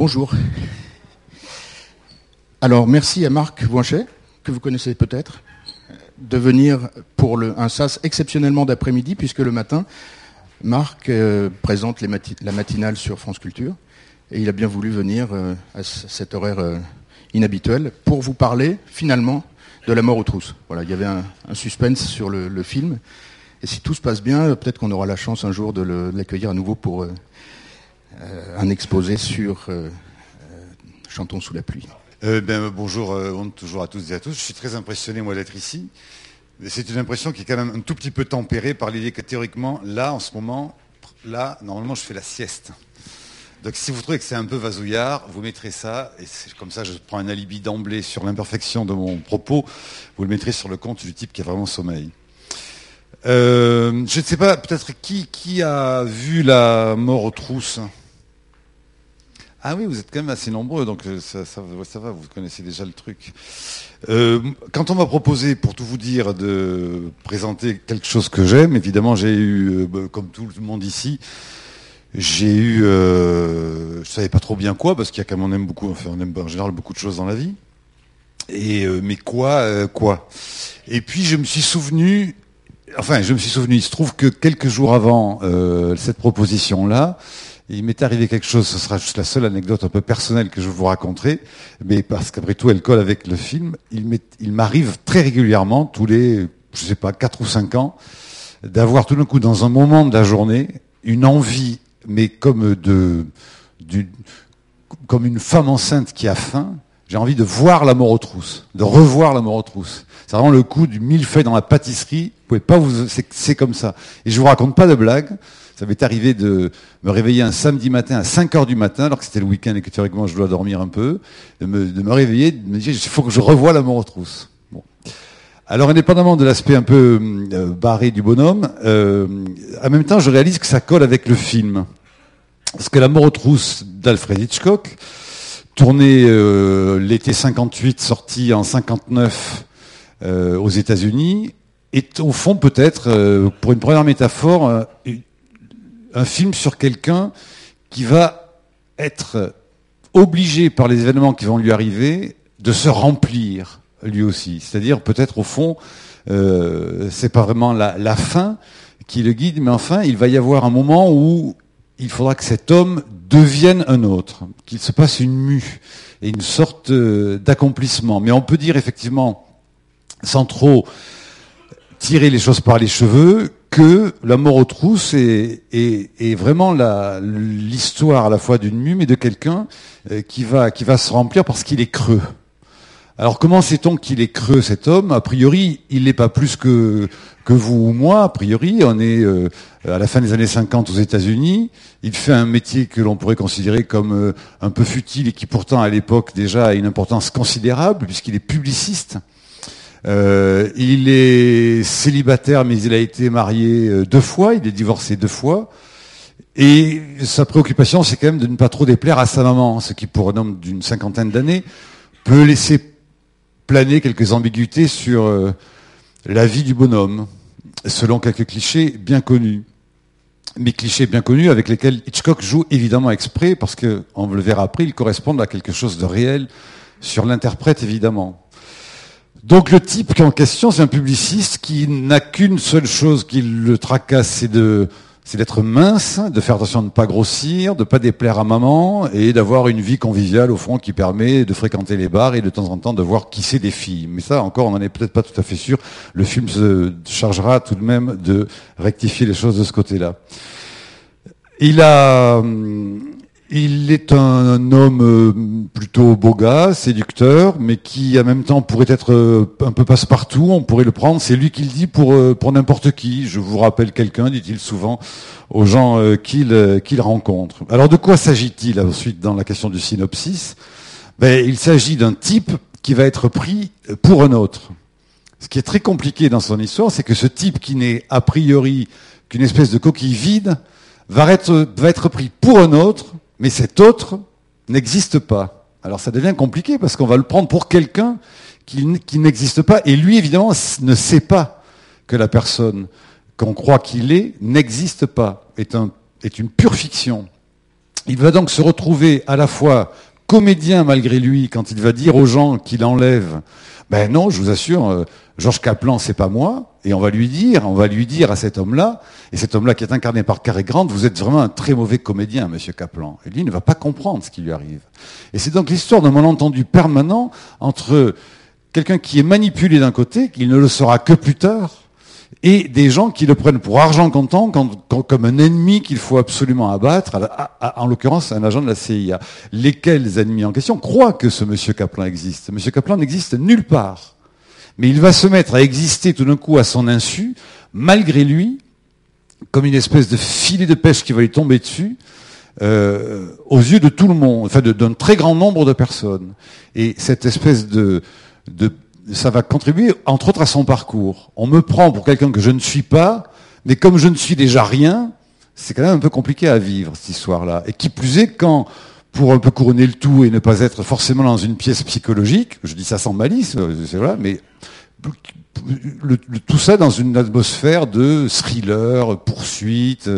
Bonjour. Alors, merci à Marc Voinchet, que vous connaissez peut-être, de venir pour le, un SAS exceptionnellement d'après-midi, puisque le matin, Marc euh, présente la matinale sur France Culture, et il a bien voulu venir euh, à cet horaire euh, inhabituel pour vous parler, finalement, de la mort aux trousses. Voilà, il y avait un, suspense sur le, film, et si tout se passe bien, peut-être qu'on aura la chance un jour de l'accueillir à nouveau pour un exposé sur Chantons sous la pluie. Euh, ben, bonjour, euh, à tous et à tous. Je suis très impressionné, moi, d'être ici. C'est une impression qui est quand même un tout petit peu tempérée par l'idée que théoriquement, là, en ce moment, là, normalement, je fais la sieste. Donc si vous trouvez que c'est un peu vasouillard, vous mettrez ça, et comme ça je prends un alibi d'emblée sur l'imperfection de mon propos, vous le mettrez sur le compte du type qui a vraiment sommeil. Euh, je ne sais pas, peut-être qui, qui a vu la mort aux trousses? Ah oui, vous êtes quand même assez nombreux, donc euh, ça, va, vous connaissez déjà le truc. Euh, quand on m'a proposé, pour tout vous dire, de présenter quelque chose que j'aime, évidemment, j'ai eu, euh, bah, comme tout le monde ici, j'ai eu, je savais pas trop bien quoi, parce qu'il y a quand même on aime beaucoup, enfin, on aime en général beaucoup de choses dans la vie. Et mais quoi, quoi? Et puis je me suis souvenu, enfin, je me suis souvenu. Il se trouve que quelques jours avant cette il m'est arrivé quelque chose, ce sera juste la seule anecdote un peu personnelle que je vous raconterai, mais parce qu'après tout, elle colle avec le film. Il m'arrive très régulièrement, tous les, je sais pas, quatre ou cinq ans, d'avoir tout d'un coup, dans un moment de la journée, une envie, mais comme de, comme une femme enceinte qui a faim, j'ai envie de voir la mort aux trousses, de revoir la mort aux trousses. C'est vraiment le coup du millefeuille dans la pâtisserie. Vous pouvez pas vous, c'est comme ça. Et je vous raconte pas de blague. Ça m'est arrivé de me réveiller un samedi matin à 5 heures du matin, alors que c'était le week-end et que théoriquement je dois dormir un peu, de me, réveiller, de me dire il faut que je revoie la mort aux trousses. Alors indépendamment de l'aspect un peu euh, barré du bonhomme, euh, en même temps je réalise que ça colle avec le film. Parce que la mort aux trousses d'Alfred Hitchcock, tourné euh, l'été 58, sorti en 59 aux États-Unis, est au fond peut-être, pour une première métaphore, un film sur quelqu'un qui va être obligé par les événements qui vont lui arriver de se remplir lui aussi. C'est-à-dire peut-être au fond, euh, c'est pas vraiment la, la, fin qui le guide, mais enfin il va y avoir un moment où il faudra que cet homme devienne un autre, qu'il se passe une mue et une sorte euh, d'accomplissement. Mais on peut dire effectivement, sans trop tirer les choses par les cheveux, que la mort aux trousses est, vraiment l'histoire à la fois d'une mue, mais de quelqu'un euh, qui va, qui va se remplir parce qu'il est creux. Alors comment sait-on qu'il est creux cet homme? A priori, il n'est pas plus que, que vous ou moi. A priori, on est euh, à la fin des années 50 aux États-Unis. Il fait un métier que l'on pourrait considérer comme euh, un peu futile et qui pourtant à l'époque déjà a une importance considérable puisqu'il est publiciste. Euh, il est célibataire, mais il a été marié euh, deux fois, il est divorcé deux fois. Et sa préoccupation, c'est quand même de ne pas trop déplaire à sa maman, ce qui, pour un homme d'une cinquantaine d'années, peut laisser planer quelques ambiguïtés sur euh, la vie du bonhomme, selon quelques clichés bien connus. Mais clichés bien connus avec lesquels Hitchcock joue évidemment exprès, parce que, on le verra après, ils correspondent à quelque chose de réel sur l'interprète, évidemment. Donc le type qui est en question, c'est un publiciste qui n'a qu'une seule chose qui le tracasse, c'est d'être mince, de faire attention de ne pas grossir, de pas déplaire à maman et d'avoir une vie conviviale au fond qui permet de fréquenter les bars et de temps en temps de voir qui c'est des filles. Mais ça encore, on n'en est peut-être pas tout à fait sûr. Le film se chargera tout de même de rectifier les choses de ce côté-là. Il a hum, il est un, homme euh, plutôt beau gars, séducteur, mais qui en même temps pourrait être euh, un peu passe-partout, on pourrait le prendre, c'est lui qui le dit pour, euh, pour n'importe qui. Je vous rappelle quelqu'un, dit-il souvent aux gens qu'il rencontre. Alors de quoi s'agit-il ensuite dans la question du synopsis? Ben, Il s'agit d'un type qui va être pris pour un autre. Ce qui est très compliqué dans son histoire, c'est que ce type qui n'est a priori qu'une espèce de coquille vide, va être, va être pris pour un autre mais cet autre n'existe pas. Alors ça devient compliqué parce qu'on va le prendre pour quelqu'un qui, n'existe pas, et lui évidemment ne sait pas que la personne qu'on croit qu'il est n'existe pas, est, un, est une pure fiction. Il va donc se retrouver à la fois comédien malgré lui quand il va dire aux gens qu'il enlève. Ben non, je vous assure, euh, Georges Kaplan, c'est pas moi. Et on va lui dire, on va lui dire à cet homme-là, et cet homme-là qui est incarné par Carré Grant, vous êtes vraiment un très mauvais comédien, monsieur Kaplan. Et lui ne va pas comprendre ce qui lui arrive. Et c'est donc l'histoire d'un malentendu permanent entre quelqu'un qui est manipulé d'un côté, qu'il ne le sera que plus tard, et des gens qui le prennent pour argent comptant comme un ennemi qu'il faut absolument abattre, en l'occurrence un agent de la CIA. Lesquels ennemis en question croient que ce monsieur Kaplan existe Monsieur Kaplan n'existe nulle part. Mais il va se mettre à exister tout d'un coup à son insu, malgré lui, comme une espèce de filet de pêche qui va lui tomber dessus, euh, aux yeux de tout le monde, enfin d'un très grand nombre de personnes. Et cette espèce de, de ça va contribuer, entre autres, à son parcours. On me prend pour quelqu'un que je ne suis pas, mais comme je ne suis déjà rien, c'est quand même un peu compliqué à vivre, cette histoire-là. Et qui plus est, quand, pour un peu couronner le tout et ne pas être forcément dans une pièce psychologique, je dis ça sans malice, c'est vrai, mais tout ça dans une atmosphère de thriller, poursuite,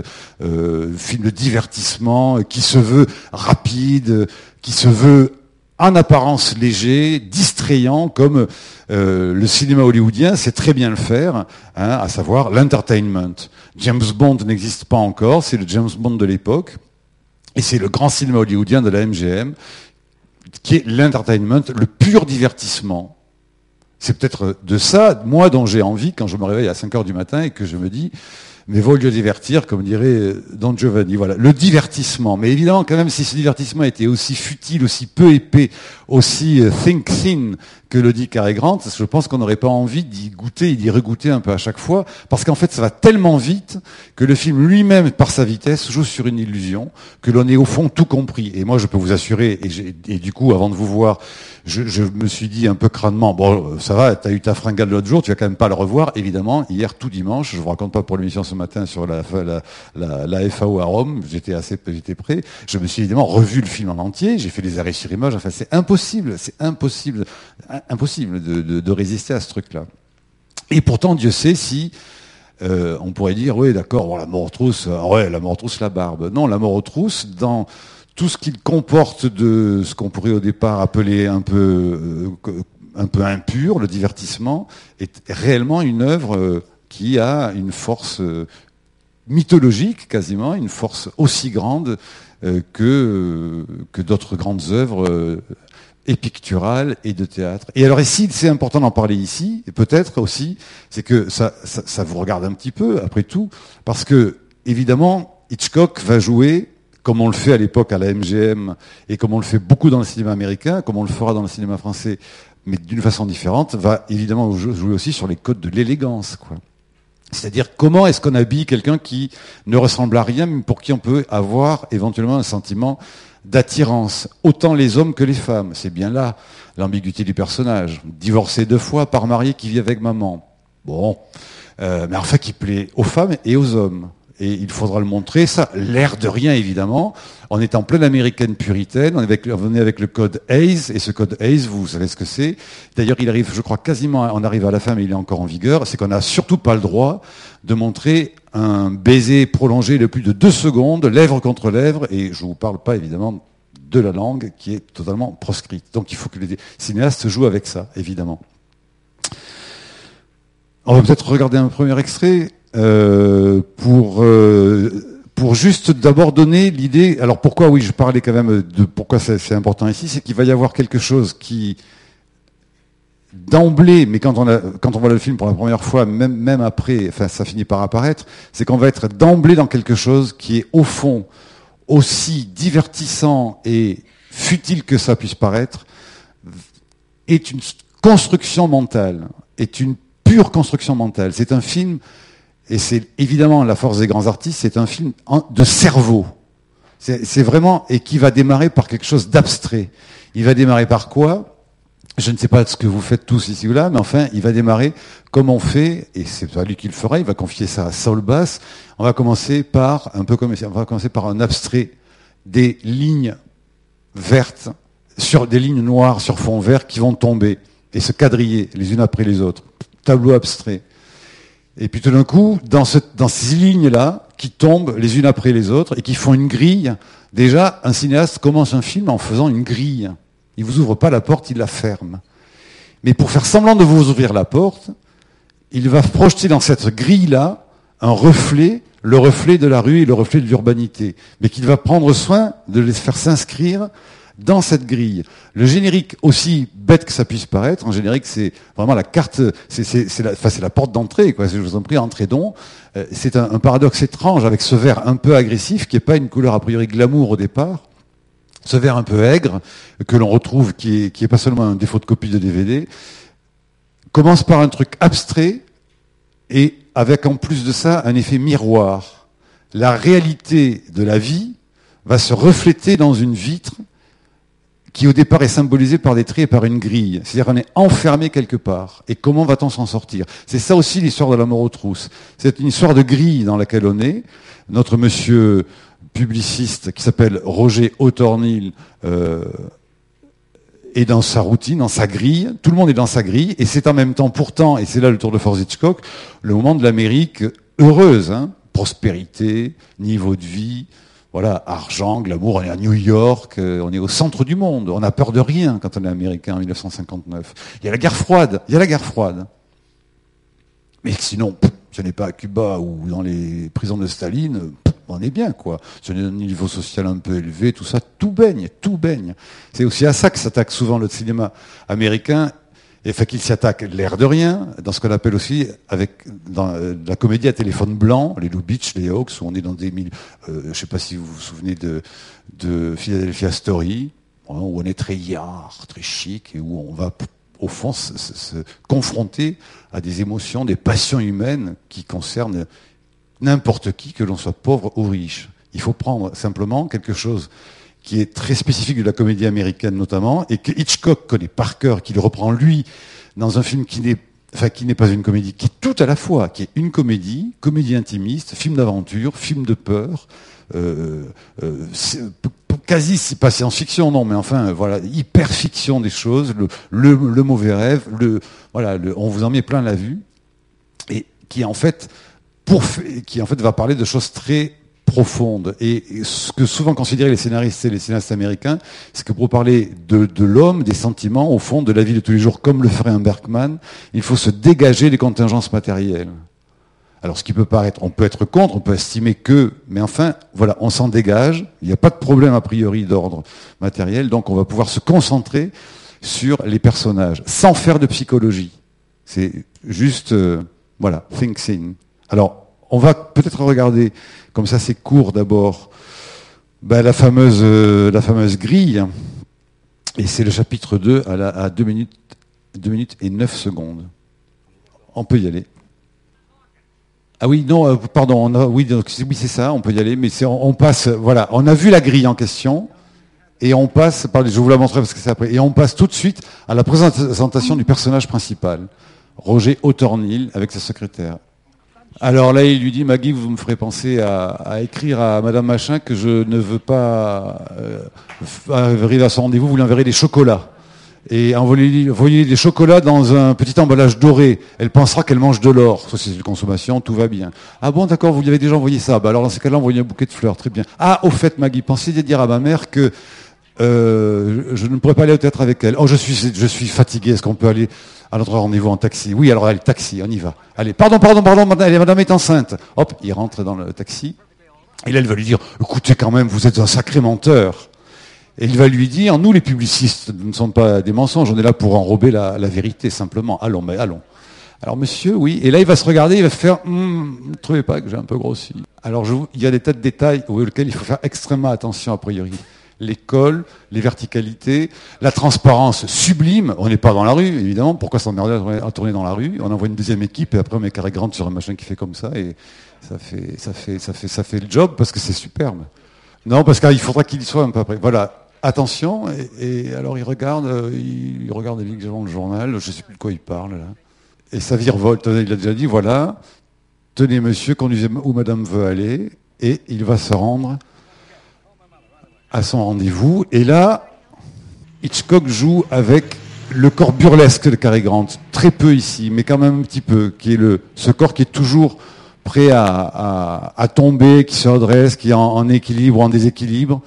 euh, film de divertissement, qui se veut rapide, qui se veut en apparence léger, distrayant, comme euh, le cinéma hollywoodien sait très bien le faire, hein, à savoir l'entertainment. James Bond n'existe pas encore, c'est le James Bond de l'époque, et c'est le grand cinéma hollywoodien de la MGM, qui est l'entertainment, le pur divertissement. C'est peut-être de ça, moi, dont j'ai envie quand je me réveille à 5 heures du matin et que je me dis, mais vaut mieux divertir, comme dirait Don Giovanni. Voilà, le divertissement. Mais évidemment, quand même, si ce divertissement était aussi futile, aussi peu épais, aussi euh, think thin que le dit Carré Grant, je pense qu'on n'aurait pas envie d'y goûter et d'y regoûter un peu à chaque fois, parce qu'en fait, ça va tellement vite que le film lui-même, par sa vitesse, joue sur une illusion, que l'on est au fond tout compris. Et moi, je peux vous assurer, et, du coup, avant de vous voir, je, me suis dit un peu crânement, bon, ça va, t'as eu ta fringale l'autre jour, tu vas quand même pas le revoir, évidemment. Hier, tout dimanche, je vous raconte pas pour l'émission ce matin sur la, FAO à Rome, j'étais assez, j'étais prêt. Je me suis évidemment revu le film en entier, j'ai fait des arrêts sur image, enfin, c'est impossible, c'est impossible impossible de, résister à ce truc-là. Et pourtant, Dieu sait si euh, on pourrait dire, oui, d'accord, la mort aux trousses, euh, la mort aux trousses, la barbe. Non, la mort aux trousses, dans tout ce qu'il comporte de ce qu'on pourrait au départ appeler un peu, euh, un peu impur, le divertissement, est réellement une œuvre qui a une force mythologique quasiment, une force aussi grande que, que d'autres grandes œuvres et pictural et de théâtre. Et alors ici, c'est important d'en parler ici, et peut-être aussi, c'est que ça, ça, vous regarde un petit peu, après tout, parce que, évidemment, Hitchcock va jouer, comme on le fait à l'époque à la MGM, et comme on le fait beaucoup dans le cinéma américain, comme on le fera dans le cinéma français, mais d'une façon différente, va évidemment jouer aussi sur les codes de l'élégance, quoi. C'est-à-dire comment est-ce qu'on habille quelqu'un qui ne ressemble à rien, mais pour qui on peut avoir éventuellement un sentiment d'attirance, autant les hommes que les femmes. C'est bien là l'ambiguïté du personnage. Divorcé deux fois par marié qui vit avec maman. Bon, euh, mais enfin qui plaît aux femmes et aux hommes. Et il faudra le montrer, ça, l'air de rien évidemment. On est en pleine américaine puritaine, on est avec, avec le code Hayes, et ce code Hayes, vous savez ce que c'est. D'ailleurs, il arrive, je crois, quasiment, on arrive à la fin, mais il est encore en vigueur. C'est qu'on n'a surtout pas le droit de montrer un baiser prolongé de plus de deux secondes, lèvre contre lèvre, et je ne vous parle pas évidemment de la langue qui est totalement proscrite. Donc il faut que les cinéastes jouent avec ça, évidemment. On va peut-être regarder un premier extrait pour euh, pour juste d'abord donner l'idée. Alors pourquoi oui, je parlais quand même de pourquoi c'est important ici, c'est qu'il va y avoir quelque chose qui d'emblée, mais quand on, a, quand on voit le film pour la première fois, même, même après, enfin, ça finit par apparaître, c'est qu'on va être d'emblée dans quelque chose qui est au fond aussi divertissant et futile que ça puisse paraître, est une construction mentale, est une pure construction mentale. C'est un film, et c'est évidemment la force des grands artistes, c'est un film de cerveau. C'est vraiment, et qui va démarrer par quelque chose d'abstrait. Il va démarrer par quoi? Je ne sais pas ce que vous faites tous ici ou là, mais enfin, il va démarrer comme on fait, et c'est pas lui qui le fera, il va confier ça à Saul Bass. On va commencer par, un peu comme, on va commencer par un abstrait des lignes vertes sur des lignes noires sur fond vert qui vont tomber et se quadriller les unes après les autres. Tableau abstrait. Et puis tout d'un coup, dans, ce, dans ces lignes-là, qui tombent les unes après les autres et qui font une grille Déjà, un cinéaste commence un film en faisant une grille. Il vous ouvre pas la porte, il la ferme. Mais pour faire semblant de vous ouvrir la porte, il va projeter dans cette grille-là un reflet, le reflet de la rue et le reflet de l'urbanité, mais qu'il va prendre soin de les faire s'inscrire dans cette grille. Le générique, aussi bête que ça puisse paraître, un générique, c'est vraiment la carte, c'est la, porte d'entrée. Je vous en prie, entrez donc. Euh, c'est un, paradoxe étrange avec ce vert un peu agressif, qui n'est pas une couleur a priori glamour au départ. Ce vert un peu aigre, que l'on retrouve, qui est, qui est pas seulement un défaut de copie de DVD, commence par un truc abstrait, et avec en plus de ça un effet miroir. La réalité de la vie va se refléter dans une vitre qui au départ est symbolisée par des traits et par une grille. C'est-à-dire qu'on est enfermé quelque part. Et comment va-t-on s'en sortir? C'est ça aussi l'histoire de la mort aux trousses. C'est une histoire de grille dans laquelle on est. Notre monsieur publiciste qui s'appelle Roger Autornil euh, est dans sa routine, dans sa grille. Tout le monde est dans sa grille. Et c'est en même temps, pourtant, et c'est là le tour de force Hitchcock, le moment de l'Amérique heureuse. Hein Prospérité, niveau de vie, voilà, argent, glamour, on est à New York, euh, on est au centre du monde, on n'a peur de rien quand on est américain en 1959. Il y a la guerre froide, il y a la guerre froide. Mais sinon, ce n'est pas à Cuba ou dans les prisons de Staline, on est bien, quoi. Ce n'est un niveau social un peu élevé, tout ça, tout baigne, tout baigne. C'est aussi à ça que s'attaque souvent le cinéma américain, et fait qu'il s'y attaque l'air de rien, dans ce qu'on appelle aussi, avec dans euh, la comédie à téléphone blanc, les Lou Beach, les Hawks, où on est dans des mille, euh, je sais pas si vous vous souvenez de, de Philadelphia Story, où on est très yard, très chic, et où on va au fond se, confronter à des émotions, des passions humaines qui concernent n'importe qui, que l'on soit pauvre ou riche. Il faut prendre simplement quelque chose qui est très spécifique de la comédie américaine notamment, et que Hitchcock connaît par cœur, qu'il reprend lui dans un film qui n'est enfin pas une comédie, qui est tout à la fois, qui est une comédie, comédie intimiste, film d'aventure, film de peur, euh, euh, quasi c'est pas science-fiction non, mais enfin voilà hyper fiction des choses, le, mauvais rêve, le voilà, on vous en met plein la vue, et qui en fait pour qui en fait va parler de choses très profonde. Et ce que souvent considèrent les scénaristes et les scénaristes américains, c'est que pour parler de, de l'homme, des sentiments, au fond, de la vie de tous les jours, comme le ferait un Bergman, il faut se dégager des contingences matérielles. Alors, ce qui peut paraître, on peut être contre, on peut estimer que, mais enfin, voilà, on s'en dégage. Il n'y a pas de problème a priori d'ordre matériel, donc on va pouvoir se concentrer sur les personnages, sans faire de psychologie. C'est juste, euh, voilà, think scene. Alors, on va peut-être regarder comme ça c'est court d'abord, la, fameuse, euh, la fameuse grille, et c'est le chapitre 2 à, la, à 2, minutes, 2 minutes et 9 secondes. On peut y aller. Ah oui, non, euh, pardon, oui, donc, c'est ça, on peut y aller, mais on, passe, voilà, on a vu la grille en question, et on passe, je vous la montrer parce que c'est après, et on passe tout de suite à la présentation du personnage principal, Roger Autornil avec sa secrétaire. Alors là, il lui dit, Maggie, vous me ferez penser à, écrire à Madame Machin que je ne veux pas euh, arriver à son rendez-vous, vous lui enverrez des chocolats. Et envoyez des chocolats dans un petit emballage doré. Elle pensera qu'elle mange de l'or. Ça, c'est une consommation, tout va bien. Ah bon, d'accord, vous lui avez déjà envoyé ça. Bah alors, dans ce cas-là, envoyez un bouquet de fleurs. Très bien. Ah, au fait, Maggie, pensez à dire à ma mère que euh, je ne pourrais pas aller au théâtre avec elle. Oh, je suis, je suis fatigué. Est-ce qu'on peut aller à notre rendez-vous en taxi? Oui, alors allez, taxi, on y va. Allez, pardon, pardon, pardon, madame, madame est enceinte. Hop, il rentre dans le taxi. Et là, elle va lui dire, écoutez quand même, vous êtes un sacré menteur. Et il va lui dire, nous les publicistes, nous ne sommes pas des mensonges, on est là pour enrober la, vérité, simplement. Allons, mais allons. Alors monsieur, oui. Et là, il va se regarder, il va faire, ne trouvez pas que j'ai un peu grossi? Alors il y a des tas de détails auxquels il faut faire extrêmement attention a priori l'école, les verticalités, la transparence sublime. On n'est pas dans la rue, évidemment. Pourquoi s'emmerder à tourner dans la rue? On envoie une deuxième équipe et après on met carré grande sur un machin qui fait comme ça et ça fait, le job parce que c'est superbe. Non, parce qu'il faudra qu'il soit un peu après. Voilà. Attention, et, alors il regarde, euh, il, regarde évidemment le journal, je ne sais plus de quoi il parle là. Et ça virevolte, il a déjà dit, voilà, tenez monsieur, conduisez où madame veut aller, et il va se rendre à son rendez-vous. Et là, Hitchcock joue avec le corps burlesque de Cary Grant. Très peu ici, mais quand même un petit peu, qui est le, ce corps qui est toujours prêt à, tomber, qui se redresse, qui est en, équilibre en déséquilibre.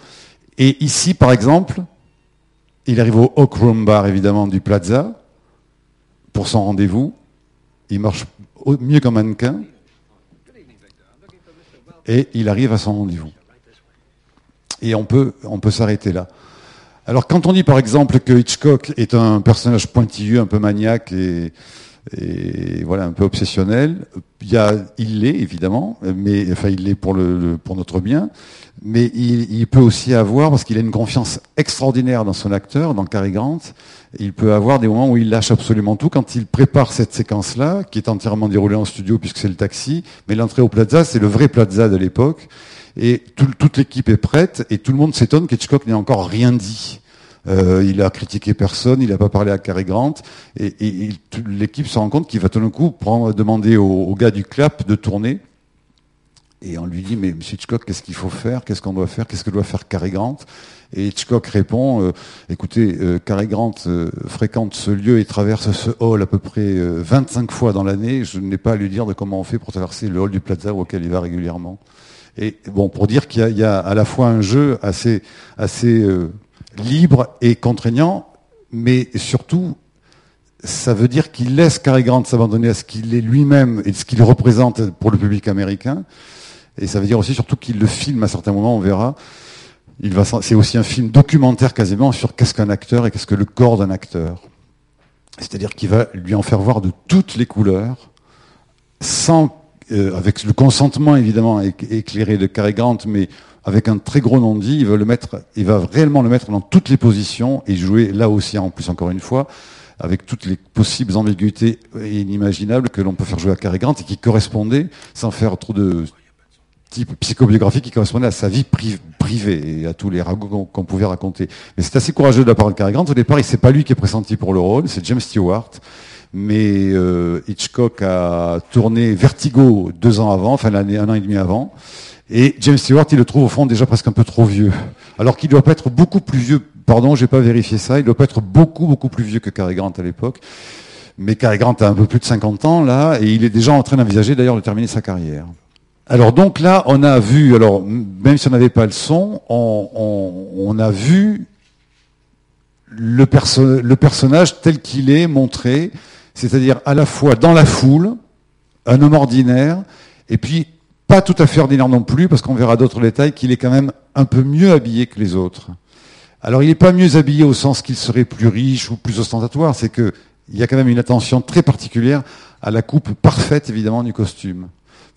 Et ici, par exemple, il arrive au Oak Room Bar, évidemment, du Plaza, pour son rendez-vous. Il marche mieux qu'un mannequin. Et il arrive à son rendez-vous. Et on peut, s'arrêter là. Alors quand on dit par exemple que Hitchcock est un personnage pointilleux, un peu maniaque et, voilà un peu obsessionnel. Il l'est évidemment, mais enfin il l'est pour pour notre bien, mais il, il peut aussi avoir parce qu'il a une confiance extraordinaire dans son acteur, dans Cary Grant. Il peut avoir des moments où il lâche absolument tout quand il prépare cette séquence-là, qui est entièrement déroulée en studio puisque c'est le taxi. Mais l'entrée au Plaza, c'est le vrai Plaza de l'époque, et toute l'équipe est prête et tout le monde s'étonne qu'Hitchcock n'ait encore rien dit. Euh, il a critiqué personne, il n'a pas parlé à Cary Grant, et, l'équipe se rend compte qu'il va tout d'un coup demander au, gars du clap de tourner. Et on lui dit, mais Monsieur Hitchcock, qu'est-ce qu'il faut faire? Qu'est-ce qu'on doit faire? Qu'est-ce que doit faire Cary Grant? Et Hitchcock répond, euh, écoutez, euh, Grant euh, fréquente ce lieu et traverse ce hall à peu près 25 fois dans l'année. Je n'ai pas à lui dire de comment on fait pour traverser le hall du Plaza auquel il va régulièrement. Et bon, pour dire qu'il y, a à la fois un jeu assez, assez libre et contraignant, mais surtout, ça veut dire qu'il laisse Cary Grant s'abandonner à ce qu'il est lui-même et ce qu'il représente pour le public américain. Et ça veut dire aussi surtout qu'il le filme à certains moments, on verra. C'est aussi un film documentaire quasiment sur qu'est-ce qu'un acteur et qu'est-ce que le corps d'un acteur. C'est-à-dire qu'il va lui en faire voir de toutes les couleurs, sans, euh, avec le consentement évidemment éclairé de Cary Grant, mais avec un très gros non-dit, il va le mettre, il va réellement le mettre dans toutes les positions et jouer là aussi en plus encore une fois avec toutes les possibles ambiguïtés inimaginables que l'on peut faire jouer à Cary Grant et qui correspondaient, sans faire trop de type psychobiographique, qui correspondait à sa vie privée et à tous les ragots qu'on pouvait raconter. Mais c'est assez courageux de la part de Cary Grant. Au départ, c'est pas lui qui est pressenti pour le rôle, c'est James Stewart. Mais euh, Hitchcock a tourné Vertigo deux ans avant, enfin l'année un an et demi avant. Et James Stewart, il le trouve au fond déjà presque un peu trop vieux. Alors qu'il doit pas être beaucoup plus vieux. Pardon, j'ai pas vérifié ça. Il doit pas être beaucoup, beaucoup plus vieux que Cary Grant à l'époque. Mais Cary Grant a un peu plus de 50 ans, là, et il est déjà en train d'envisager d'ailleurs de terminer sa carrière. Alors donc là, on a vu, alors même si on n'avait pas le son, on, a vu le, le personnage tel qu'il est montré, c'est-à-dire à la fois dans la foule, un homme ordinaire, et puis pas tout à fait ordinaire non plus, parce qu'on verra d'autres détails, qu'il est quand même un peu mieux habillé que les autres. Alors il n'est pas mieux habillé au sens qu'il serait plus riche ou plus ostentatoire, c'est qu'il y a quand même une attention très particulière à la coupe parfaite évidemment du costume.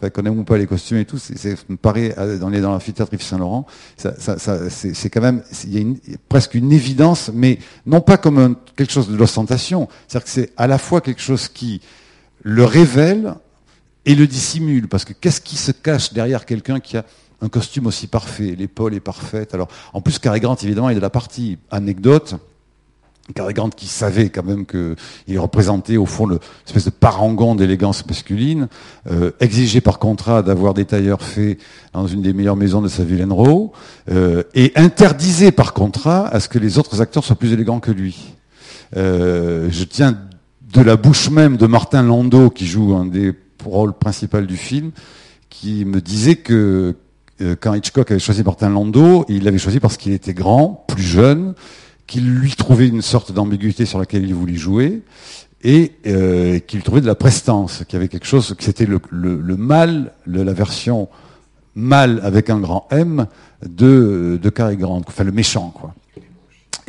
Enfin, qu'on aime ou pas les costumes et tout, c'est me paraît dans les dans l'amphithéâtre Yves Saint Laurent, ça, ça, ça c'est quand même il y a une, presque une évidence, mais non pas comme un, quelque chose de l'ostentation, c'est-à-dire que c'est à la fois quelque chose qui le révèle et le dissimule. Parce que qu'est-ce qui se cache derrière quelqu'un qui a un costume aussi parfait? L'épaule est parfaite. Alors, en plus, Cary Grant, évidemment, il est de la partie anecdote. Cary Grant qui savait quand même qu'il représentait au fond l'espèce de parangon d'élégance masculine, euh, exigé par contrat d'avoir des tailleurs faits dans une des meilleures maisons de sa vilaine Row, euh, et interdisait par contrat à ce que les autres acteurs soient plus élégants que lui. Euh, je tiens de la bouche même de Martin Landau, qui joue un des rôle principal du film, qui me disait que euh, quand Hitchcock avait choisi Martin Landau, il l'avait choisi parce qu'il était grand, plus jeune, qu'il lui trouvait une sorte d'ambiguïté sur laquelle il voulait jouer, et euh, qu'il trouvait de la prestance, qu'il y avait quelque chose, que c'était le, le, mal, la version mal avec un grand M de, de Cary Grant, enfin le méchant, quoi.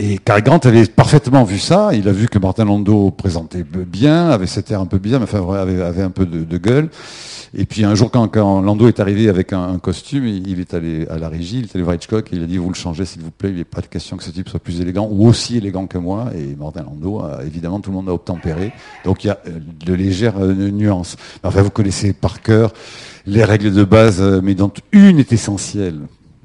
Et Cary Grant avait parfaitement vu ça. Il a vu que Martin Landau présentait bien, avait cet air un peu bien, enfin avait, un peu de, gueule. Et puis un jour, quand, quand Landau est arrivé avec un, costume, il est allé à la régie, il est allé voir Hitchcock il a dit vous le changez s'il vous plaît. Il n'est pas de question que ce type soit plus élégant ou aussi élégant que moi. Et Martin Landau, évidemment, tout le monde a obtempéré. Donc il y a euh, de légères euh, nuances. Enfin, vous connaissez par cœur les règles de base, euh, mais dont une est essentielle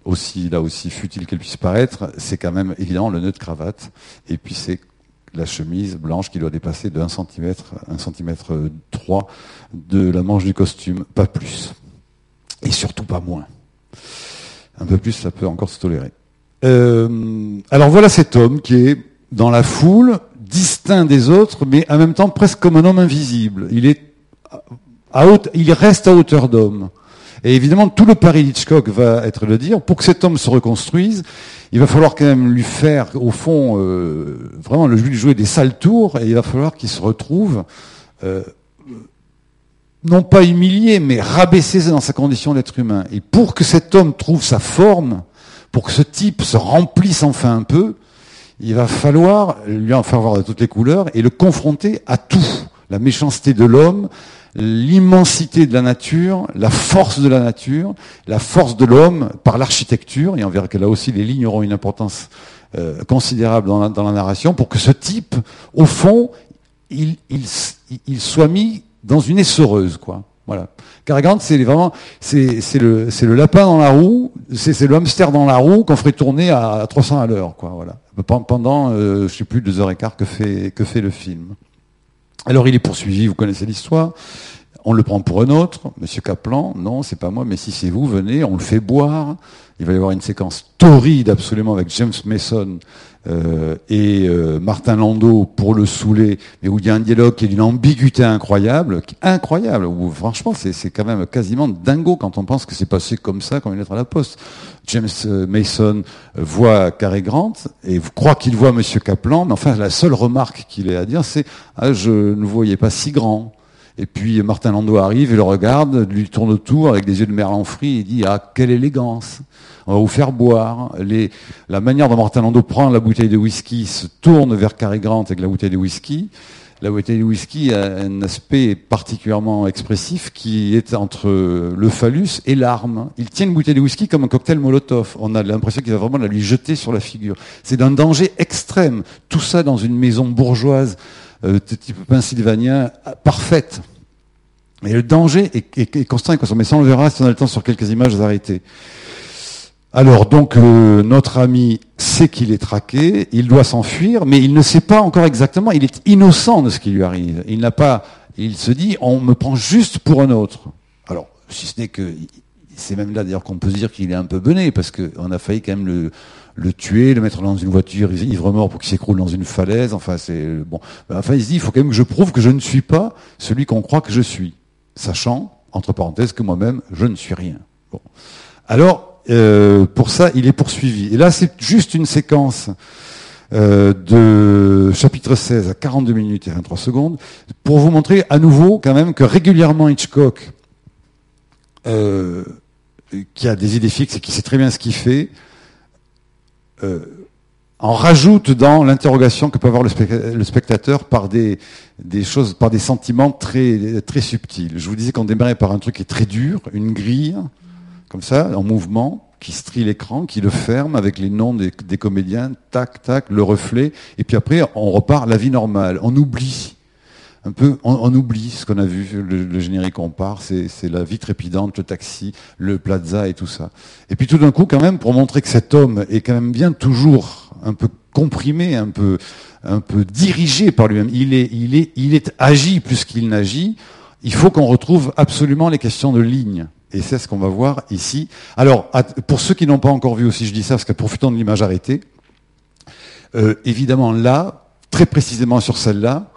aussi, là aussi futile qu'elle puisse paraître, c'est quand même évidemment le nœud de cravate. Et puis c'est la chemise blanche qui doit dépasser de 1 cm, 1 cm 3 de la manche du costume, pas plus. Et surtout pas moins. Un peu plus, ça peut encore se tolérer. Euh, alors voilà cet homme qui est dans la foule, distinct des autres, mais en même temps presque comme un homme invisible. Il est à il reste à hauteur d'homme. Et évidemment, tout le pari d'Hitchcock va être de dire, pour que cet homme se reconstruise, il va falloir quand même lui faire, au fond, euh, vraiment lui jouer des sales tours, et il va falloir qu'il se retrouve, euh, non pas humilié, mais rabaissé dans sa condition d'être humain. Et pour que cet homme trouve sa forme, pour que ce type se remplisse enfin un peu, il va falloir lui en faire voir de toutes les couleurs et le confronter à tout. La méchanceté de l'homme, l'immensité de la nature, la force de la nature, la force de l'homme par l'architecture, et on verra que là aussi les lignes auront une importance euh, considérable dans la, narration, pour que ce type, au fond, il, soit mis dans une essoreuse, quoi. Voilà. C'est vraiment, c'est, le, c'est le lapin dans la roue, c'est, le hamster dans la roue qu'on ferait tourner à 300 à l'heure, quoi. Voilà. Pendant, euh, je sais plus, deux heures et quart que fait, que fait le film. Alors il est poursuivi, vous connaissez l'histoire. On le prend pour un autre, Monsieur Kaplan, non, c'est pas moi, mais si c'est vous, venez, on le fait boire. Il va y avoir une séquence torride absolument avec James Mason euh, et euh, Martin Landau pour le saouler, mais où il y a un dialogue qui est d'une ambiguïté incroyable, incroyable, où franchement c'est quand même quasiment dingo quand on pense que c'est passé comme ça, comme une lettre à la poste. James euh, Mason voit Cary Grant et croit qu'il voit Monsieur Kaplan, mais enfin la seule remarque qu'il ait à dire c'est ah, je ne voyais pas si grand. Et puis Martin Landau arrive et le regarde, lui tourne autour avec des yeux de merlan frit et dit ah quelle élégance on va vous faire boire. La manière dont Martin Landau prend la bouteille de whisky se tourne vers Cary Grant avec la bouteille de whisky. La bouteille de whisky a un aspect particulièrement expressif qui est entre le phallus et l'arme. Il tient une bouteille de whisky comme un cocktail Molotov. On a l'impression qu'il va vraiment la lui jeter sur la figure. C'est d'un danger extrême. Tout ça dans une maison bourgeoise de type pennsylvanien parfaite. Et le danger est, constant et constant. Mais ça, on le verra si on a le temps sur quelques images arrêtées. Alors donc notre ami sait qu'il est traqué, il doit s'enfuir, mais il ne sait pas encore exactement, il est innocent de ce qui lui arrive. Il n'a pas, il se dit, on me prend juste pour un autre. Alors, si ce n'est que, c'est même là d'ailleurs qu'on peut se dire qu'il est un peu bené, parce qu'on a failli quand même le, le tuer, le mettre dans une voiture ivre-mort pour qu'il s'écroule dans une falaise. Enfin, c'est bon. Enfin, il se dit, il faut quand même que je prouve que je ne suis pas celui qu'on croit que je suis, sachant, entre parenthèses, que moi-même, je ne suis rien. Bon. Alors, euh, pour ça, il est poursuivi. Et là, c'est juste une séquence euh, de chapitre 16 à 42 minutes et 23 secondes, pour vous montrer à nouveau quand même que régulièrement Hitchcock, euh, qui a des idées fixes et qui sait très bien ce qu'il fait, en rajoute dans l'interrogation que peut avoir le spectateur par des, des choses, par des sentiments très, très subtils. Je vous disais qu'on démarrait par un truc qui est très dur, une grille, comme ça, en mouvement, qui strie l'écran, qui le ferme avec les noms des, comédiens, tac, tac, le reflet, et puis après, on repart la vie normale. On oublie un peu, on, oublie ce qu'on a vu, le, générique on part, c'est la vie trépidante, le taxi, le plaza et tout ça. Et puis tout d'un coup, quand même, pour montrer que cet homme est quand même bien toujours un peu comprimé, un peu, un peu dirigé par lui-même, il est, il est, il est agi plus qu'il n'agit, il faut qu'on retrouve absolument les questions de ligne. Et c'est ce qu'on va voir ici. Alors, pour ceux qui n'ont pas encore vu aussi, je dis ça parce que profitons de l'image arrêtée. Euh, évidemment, là, très précisément sur celle-là,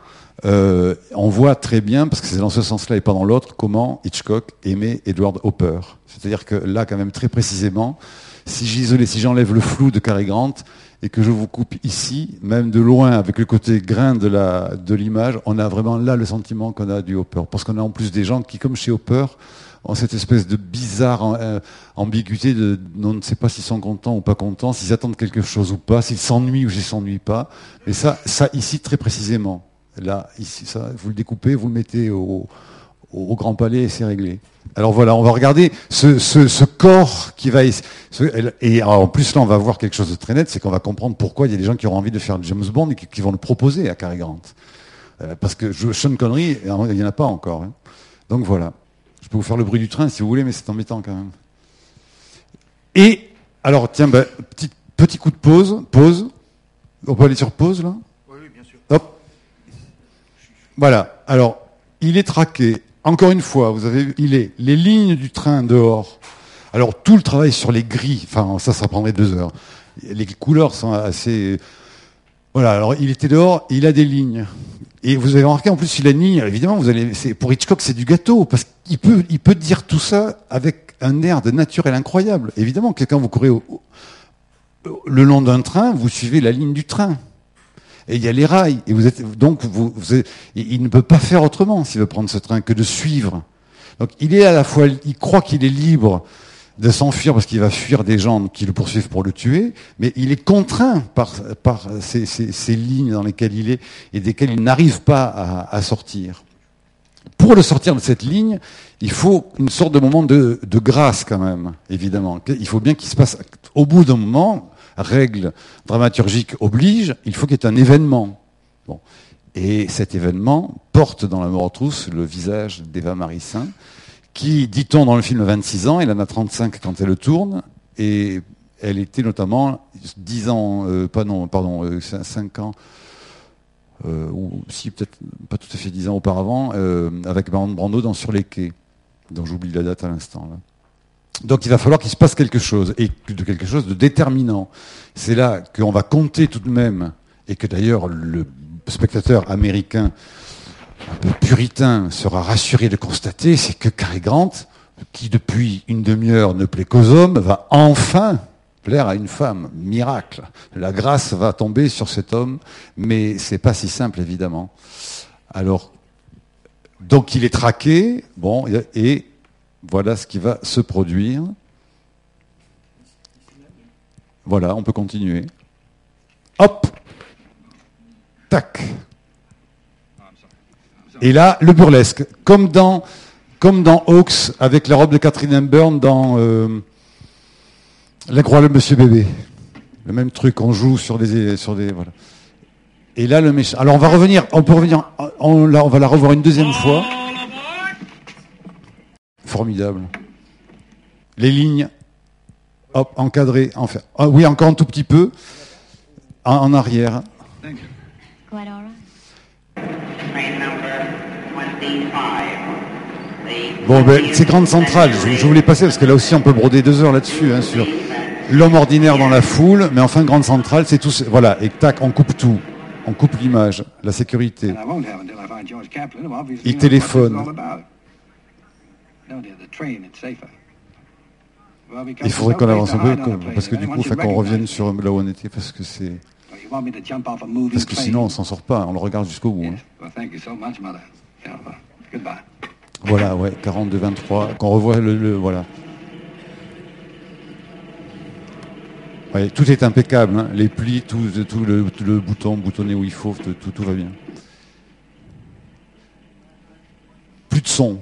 euh, on voit très bien, parce que c'est dans ce sens-là et pas dans l'autre, comment Hitchcock aimait Edward Hopper. C'est-à-dire que là, quand même, très précisément, si j'isole, si j'enlève le flou de Cary Grant et que je vous coupe ici, même de loin, avec le côté grain de l'image, on a vraiment là le sentiment qu'on a du Hopper. Parce qu'on a en plus des gens qui, comme chez Hopper, ont cette espèce de bizarre euh, ambiguïté de on ne sait pas s'ils sont contents ou pas contents, s'ils attendent quelque chose ou pas, s'ils s'ennuient ou s'ils s'ennuient pas. Mais ça, ça ici très précisément. Là, ici, ça, vous le découpez, vous le mettez au, Grand Palais et c'est réglé. Alors voilà, on va regarder ce, corps qui va... et en plus là, on va voir quelque chose de très net, c'est qu'on va comprendre pourquoi il y a des gens qui auront envie de faire James Bond et qui, vont le proposer à Cary Grant. Euh, parce que Sean Connery, il n'y en a pas encore. Hein. Donc voilà. Je peux vous faire le bruit du train si vous voulez, mais c'est embêtant quand même. Et, alors, tiens, ben, petit, petit coup de pause. Pause. On peut aller sur pause, là Oui, bien sûr. Hop. Voilà. Alors, il est traqué. Encore une fois, vous avez, il est les lignes du train dehors. Alors, tout le travail sur les grilles, enfin, ça, ça prendrait deux heures. Les couleurs sont assez Voilà, alors il était dehors, il a des lignes. Et vous avez remarqué, en plus, il a ligne, évidemment, vous allez, pour Hitchcock, c'est du gâteau, parce qu'il peut, il peut dire tout ça avec un air de naturel incroyable. Évidemment, quelqu'un vous courez au- le long d'un train, vous suivez la ligne du train. Et il y a les rails. Et vous êtes, donc, vous, il ne peut pas faire autrement s'il veut prendre ce train que de suivre. Donc, il est à la fois, il croit qu'il est libre de s'enfuir parce qu'il va fuir des gens qui le poursuivent pour le tuer, mais il est contraint par, par ces, lignes dans lesquelles il est et desquelles il n'arrive pas à, sortir. Pour le sortir de cette ligne, il faut une sorte de moment de grâce quand même, évidemment. Il faut bien qu'il se passe, au bout d'un moment, règle dramaturgique oblige, il faut qu'il y ait un événement. Bon. Et cet événement porte dans la mort aux trousses le visage d'Eva Marissin, qui, dit-on dans le film, a 26 ans, elle en a 35 quand elle le tourne, et elle était notamment 10 ans, euh, pas non, pardon, euh, 5 ans, euh, ou si peut-être pas tout à fait 10 ans auparavant, euh, avec Marlon Brando dans Sur les quais, dont j'oublie la date à l'instant. là. Donc il va falloir qu'il se passe quelque chose, et de quelque chose de déterminant. C'est là qu'on va compter tout de même, et que d'ailleurs le spectateur américain un peu puritain sera rassuré de constater, c'est que Cary Grant, qui depuis une demi-heure ne plaît qu'aux hommes, va enfin plaire à une femme. Miracle. La grâce va tomber sur cet homme, mais c'est pas si simple évidemment. Alors, donc il est traqué, bon, et voilà ce qui va se produire. Voilà, on peut continuer. Hop Tac et là, le burlesque, comme dans, comme Hawks, avec la robe de Catherine Hepburn dans euh, L'incroyable Monsieur Bébé. Le même truc, on joue sur des, sur des. Et là, le méchant. Alors, on va revenir, on peut revenir, on va la revoir une deuxième fois. Formidable. Les lignes, hop, encadrées, enfin, ah oui, encore un tout petit peu, en, en arrière. Quite all right. Train number 25. The Bon, ben, c'est Grande Centrale, je, je voulais passer parce que là aussi on peut broder deux heures là-dessus, hein, sur l'homme ordinaire dans la foule, mais enfin Grande Centrale, c'est tout, voilà, et tac, on coupe tout, on coupe l'image, la sécurité. Il téléphone. Il faudrait qu'on avance un peu, parce que du coup, qu'on revienne sur là où on était, parce que c'est, parce que sinon on s'en sort pas, on le regarde jusqu'au bout. hein. Voilà, ouais, 42-23, qu'on revoit le, le- voilà. Ouais, tout est impeccable, hein, les plis, tout, tout le, bouton boutonné où il faut, tout, tout, tout va bien. Plus de son,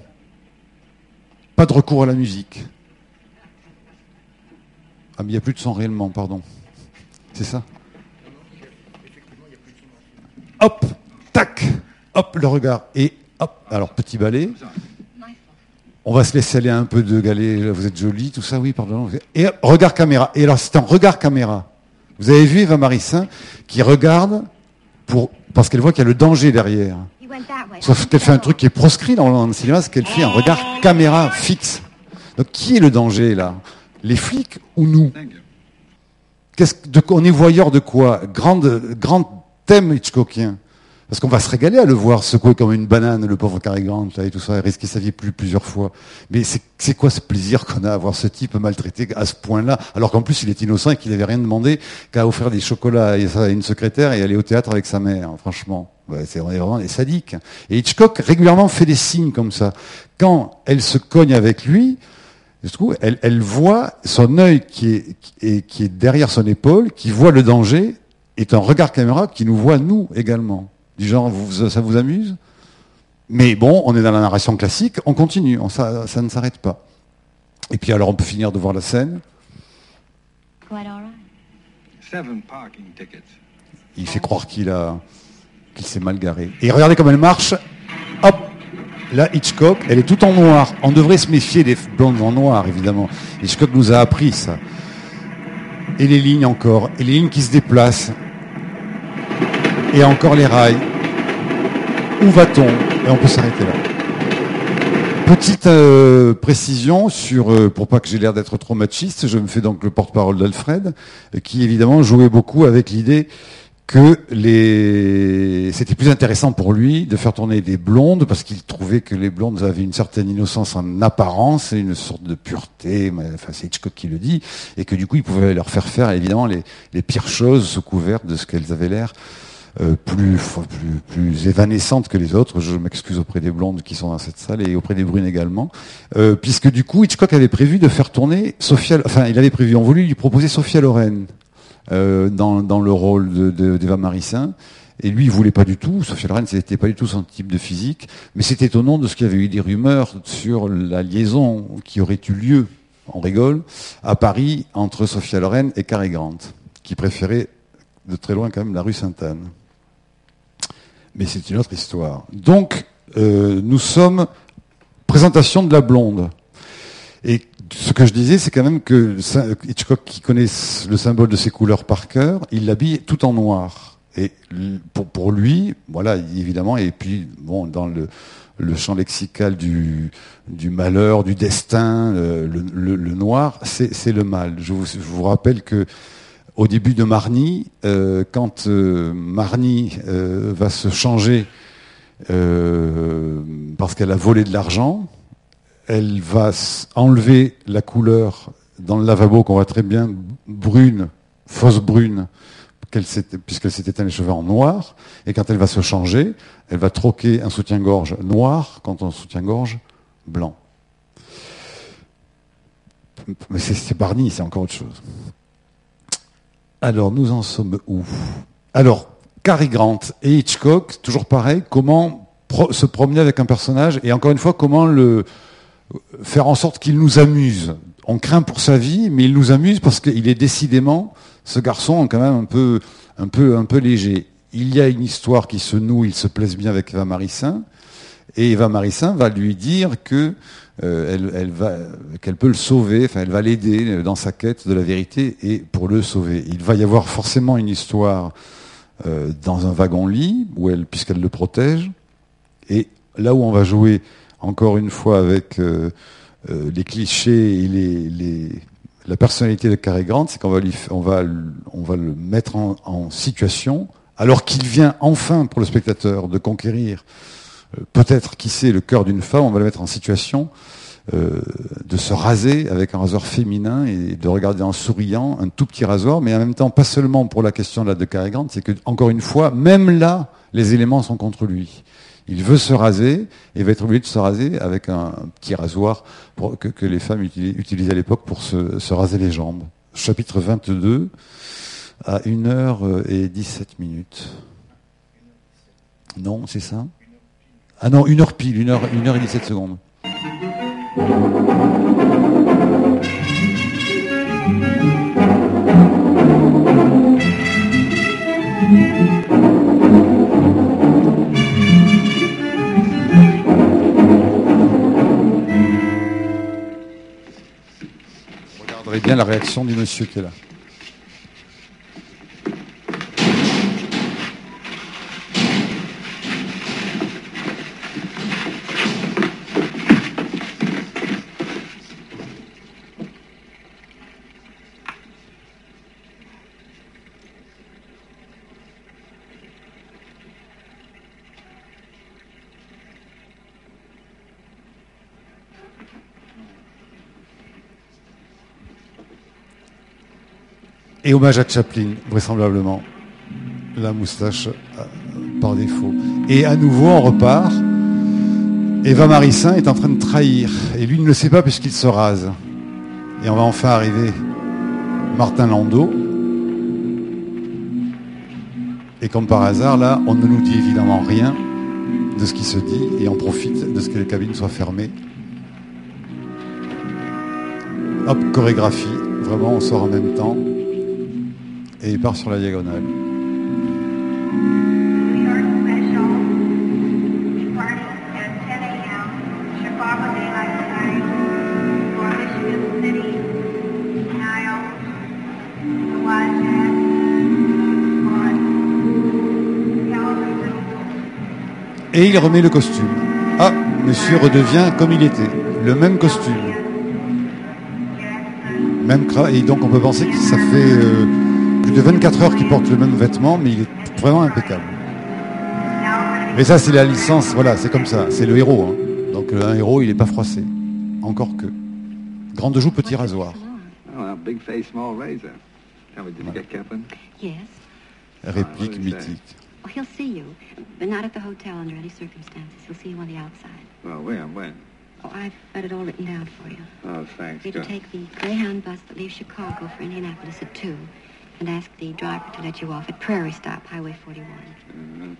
pas de recours à la musique. Ah, mais il n'y a plus de son réellement, pardon. C'est ça Hop, tac, hop, le regard. Et hop, alors petit balai. On va se laisser aller un peu de galet, vous êtes jolie, tout ça, oui, pardon. Et regard caméra. Et alors c'est en regard caméra. Vous avez vu Eva Marissin qui regarde parce qu'elle voit qu'il y a le danger derrière. Sauf qu'elle fait un truc qui est proscrit dans, le cinéma, c'est qu'elle fait un regard caméra fixe. Donc qui est le danger là? Les flics ou nous? On est voyeur de quoi? Grande, Grand thème Hitchcockien. Parce qu'on va se régaler à le voir secouer comme une banane, le pauvre Cary Grant, tout ça, et risquer sa vie plus, plusieurs fois. Mais c'est quoi ce plaisir qu'on a à voir ce type maltraité à ce point-là, alors qu'en plus il est innocent et qu'il n'avait rien demandé qu'à offrir des chocolats à une secrétaire et aller au théâtre avec sa mère, franchement. Ouais, c'est on est vraiment des sadiques. Et Hitchcock régulièrement fait des signes comme ça. Quand elle se cogne avec lui, trouve, elle, elle voit son œil qui est derrière son épaule, qui voit le danger, est un regard caméra qui nous voit nous également. Du genre, vous, ça vous amuse? Mais bon, on est dans la narration classique, on continue, on, ça, ça ne s'arrête pas. Et puis alors on peut finir de voir la scène. Quite all right. Seven parking tickets. Il fait croire qu'il a qu'il s'est mal garé. Et regardez comme elle marche. Hop Là, Hitchcock, elle est tout en noir. On devrait se méfier des blondes en noir, évidemment. Hitchcock nous a appris ça. Et les lignes encore. Et les lignes qui se déplacent. Et encore les rails. Où va-t-on? Et on peut s'arrêter là. Petite euh, précision sur, euh, pour pas que j'ai l'air d'être trop machiste, je me fais donc le porte-parole d'Alfred, qui évidemment jouait beaucoup avec l'idée que les... c'était plus intéressant pour lui de faire tourner des blondes parce qu'il trouvait que les blondes avaient une certaine innocence en apparence et une sorte de pureté, enfin c'est Hitchcock qui le dit, et que du coup il pouvait leur faire faire évidemment les, les pires choses sous couvert de ce qu'elles avaient l'air euh, plus, plus, plus évanescentes que les autres. Je m'excuse auprès des blondes qui sont dans cette salle et auprès des brunes également, euh, puisque du coup Hitchcock avait prévu de faire tourner Sophia, enfin il avait prévu, on voulu lui proposer Sophia Loren euh, dans, le rôle de- de- d'Eva Marissin. Et lui, il voulait pas du tout. Sophia Loren, c'était pas du tout son type de physique. Mais c'était au nom de ce qu'il y avait eu des rumeurs sur la liaison qui aurait eu lieu, on rigole, à Paris entre Sophia Loren et Cary Grant, qui préférait de très loin quand même la rue Sainte-Anne. Mais c'est une autre histoire. Donc, euh, nous sommes présentation de la blonde. Et ce que je disais, c'est quand même que Hitchcock, qui connaît le symbole de ses couleurs par cœur, il l'habille tout en noir. Et pour, lui, voilà, évidemment, et puis bon, dans le, champ lexical du, malheur, du destin, euh, le, noir, c'est le mal. Je vous rappelle que au début de Marnie, euh, quand euh, Marnie euh, va se changer euh, parce qu'elle a volé de l'argent, elle va enlever la couleur dans le lavabo qu'on voit très bien brune, fausse brune, puisqu'elle s'est éteint les cheveux en noir, et quand elle va se changer, elle va troquer un soutien-gorge noir contre un soutien-gorge blanc. Mais c'est- c'est Barney, c'est encore autre chose. Alors, nous en sommes où? Alors, Cary Grant et Hitchcock, toujours pareil, comment se promener avec un personnage, et encore une fois, comment le faire en sorte qu'il nous amuse? On craint pour sa vie, mais il nous amuse parce qu'il est décidément, ce garçon, quand même un peu, un peu, un peu léger. Il y a une histoire qui se noue, il se plaise bien avec Eva Marissin, et Eva Marissin va lui dire euh, qu'elle peut le sauver, enfin, elle va l'aider dans sa quête de la vérité et pour le sauver. Il va y avoir forcément une histoire euh, dans un wagon-lit puisqu'elle le protège, et là où on va jouer encore une fois avec euh, les clichés et la personnalité de Cary Grant, c'est qu'on va, le- mettre en, situation, alors qu'il vient enfin pour le spectateur de conquérir peut-être, qui sait, le cœur d'une femme, on va le mettre en situation euh, de se raser avec un rasoir féminin et de regarder en souriant un tout petit rasoir, mais en même temps, pas seulement pour la question de Cary Grant, c'est que, encore une fois, même là, les éléments sont contre lui. Il veut se raser et va être obligé de se raser avec un petit rasoir que, les femmes utili- utilisaient à l'époque pour se, se raser les jambes. Chapitre 22 à 1h17 minutes. Non, c'est ça? Ah non, 1 heure pile, 1 heure, 1 heure et 17 secondes. Regarderez bien la réaction du monsieur qui est là. Et hommage à Chaplin, vraisemblablement. La moustache euh, par défaut. Et à nouveau, on repart. Eva Marissin est en train de trahir. Et lui ne le sait pas puisqu'il se rase. Et on va enfin arriver. Martin Landau. Et comme par hasard, là, on ne nous dit évidemment rien de ce qui se dit. Et on profite de ce que les cabines soient fermées. Hop, chorégraphie. Vraiment, on sort en même temps. Et il part sur la diagonale. New York Special, departing at 10 a.m., Chicago Daylight Time, for Michigan City, Niles, the Wildcat, on television. Et il remet le costume. Ah, monsieur redevient comme il était. Le même costume. Même Et donc on peut penser que ça fait euh, plus de 24 heures qu'il porte le même vêtement, mais il est vraiment impeccable. Mais ça, c'est la licence, voilà, c'est comme ça, c'est le héros. hein. Donc euh, un héros, il n'est pas froissé. Encore que. Grande joue, petit rasoir. Oh, well, big face, small razor. Tell me, did you get Kaplan? Yes. Réplique say? mythique. Oh, he'll see you, but not at the hotel under any circumstances. He'll see you on the outside. Well, when? Oh, I've got it all written down for you. Oh, thanks. You're to take the Greyhound bus that leaves Chicago for Indianapolis at 2 and ask the driver to let you off at Prairie Stop, Highway 41. Mhm.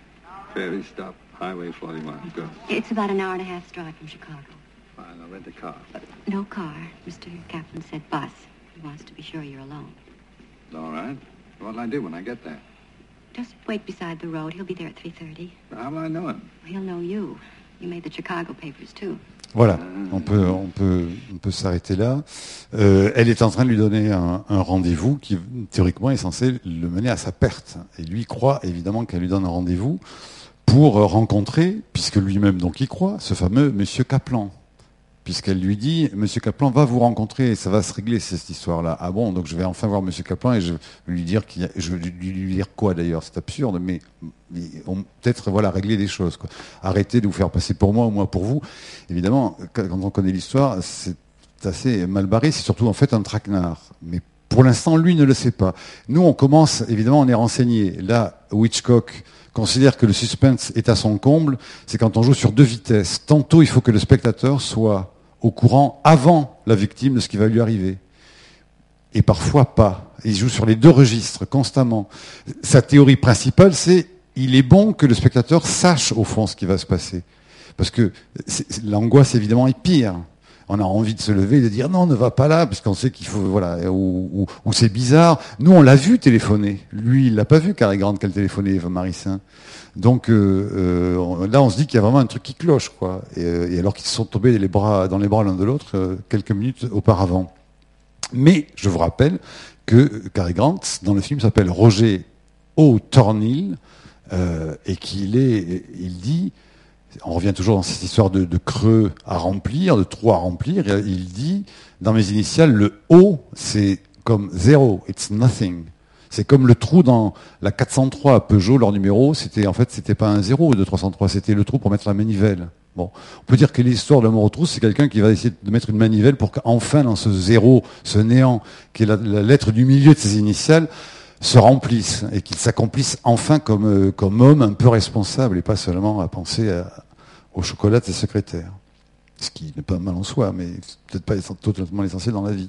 Ferry stop, Highway 41. Good. It's about an hour and a half's drive from Chicago. Fine, I'll rent a car. No car. Mr. Kaplan said bus. He wants to be sure you're alone. All right. What'll I do when I get there? Just wait beside the road. He'll be there at 3.30. How will I know him? He'll know you. You made the Chicago papers, too. Voilà, on peut, s'arrêter là. Euh, elle est en train de lui donner un, rendez-vous qui, théoriquement, est censé le mener à sa perte. Et lui croit évidemment qu'elle lui donne un rendez-vous pour rencontrer, puisque lui-même donc y croit, ce fameux Monsieur Kaplan. Puisqu'elle lui dit, Monsieur Kaplan va vous rencontrer et ça va se régler cette histoire-là. Ah bon, donc je vais enfin voir Monsieur Kaplan et je vais lui dire qu'il a- je vais lui dire quoi d'ailleurs, c'est absurde, mais, peut-être voilà régler des choses. Quoi. Arrêtez de vous faire passer pour moi ou moi pour vous. Évidemment, quand on connaît l'histoire, c'est assez mal barré, c'est surtout en fait un traquenard. Mais pour l'instant, lui ne le sait pas. Nous, on commence, évidemment, on est renseigné. Là, Hitchcock considère que le suspense est à son comble, c'est quand on joue sur deux vitesses. Tantôt, il faut que le spectateur soit au courant avant la victime de ce qui va lui arriver. Et parfois pas. Il joue sur les deux registres constamment. Sa théorie principale, c'est il est bon que le spectateur sache au fond ce qui va se passer. Parce que l'angoisse, évidemment, est pire. On a envie de se lever et de dire non, ne va pas là, parce qu'on sait qu'il faut, voilà, ou, c'est bizarre. Nous, on l'a vu téléphoner. Lui, il l'a pas vu, Cary Grant, qu'elle téléphonait, Eva Marissin. Donc euh, euh, là, on se dit qu'il y a vraiment un truc qui cloche, quoi. Et, euh, alors qu'ils se sont tombés les bras, dans les bras l'un de l'autre quelques minutes auparavant. Mais je vous rappelle que Cary Grant, dans le film, s'appelle Roger euh, et qu'il est, il dit, on revient toujours dans cette histoire de, creux à remplir, de trous à remplir, il dit, dans mes initiales, le O, c'est comme zéro, it's nothing. C'est comme le trou dans la 403 à Peugeot, leur numéro, c'était en fait c'était pas un zéro de 303, c'était le trou pour mettre la manivelle. Bon, on peut dire que l'histoire de l'amour aux trousses, c'est quelqu'un qui va essayer de mettre une manivelle pour qu'enfin dans ce zéro, ce néant, qui est la, la lettre du milieu de ses initiales, se remplisse et qu'il s'accomplisse enfin comme, euh, comme homme un peu responsable et pas seulement à penser à- au chocolat de ses secrétaires. Ce qui n'est pas mal en soi, mais peut-être pas totalement essentiel dans la vie.